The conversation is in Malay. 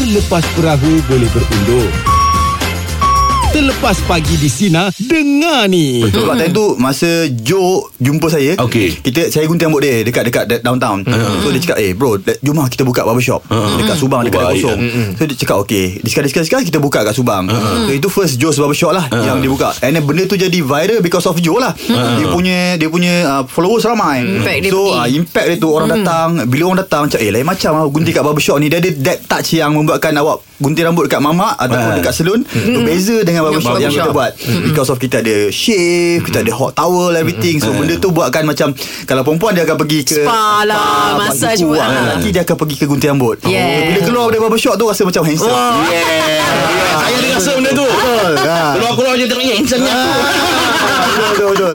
Terlepas perahu boleh berundur. Terlepas pagi di Sina, dengar ni. Sebab time tu Masa Joe Jumpa saya Okey. Kita Saya gunting rambut dia Dekat-dekat de- downtown uh-huh. So dia cakap Eh bro Jom lah kita buka barbershop uh-huh. Dekat Subang Dekat Baik. kosong uh-huh. So dia cakap okay Discuss-discuss Kita buka kat Subang uh-huh. So itu first Joe's barbershop lah uh-huh. Yang dia buka And then benda tu jadi viral Because of Joe lah uh-huh. Dia punya Dia punya uh, followers ramai Impact dia So uh, impact dia tu Orang datang Bila orang datang Macam eh lain macam lah Gunting kat barbershop ni Dia ada that touch Yang membuatkan awak Gunting rambut dekat mamak Ataupun dekat salon Tu beza dengan barbershop Yang kita buat. Because of kita ada shave Kita ada hot towel Everything. So benda tu buatkan macam Kalau perempuan dia akan pergi ke Spa lah, buat massage buat. Ah, Lelaki dia akan pergi ke gunting rambut. Yeah. Bila keluar dari barbershop tu Rasa macam handsome. Saya ada rasa benda tu. Betul, ha. Keluar-keluar je tengok Yang handsome ni aku Betul betul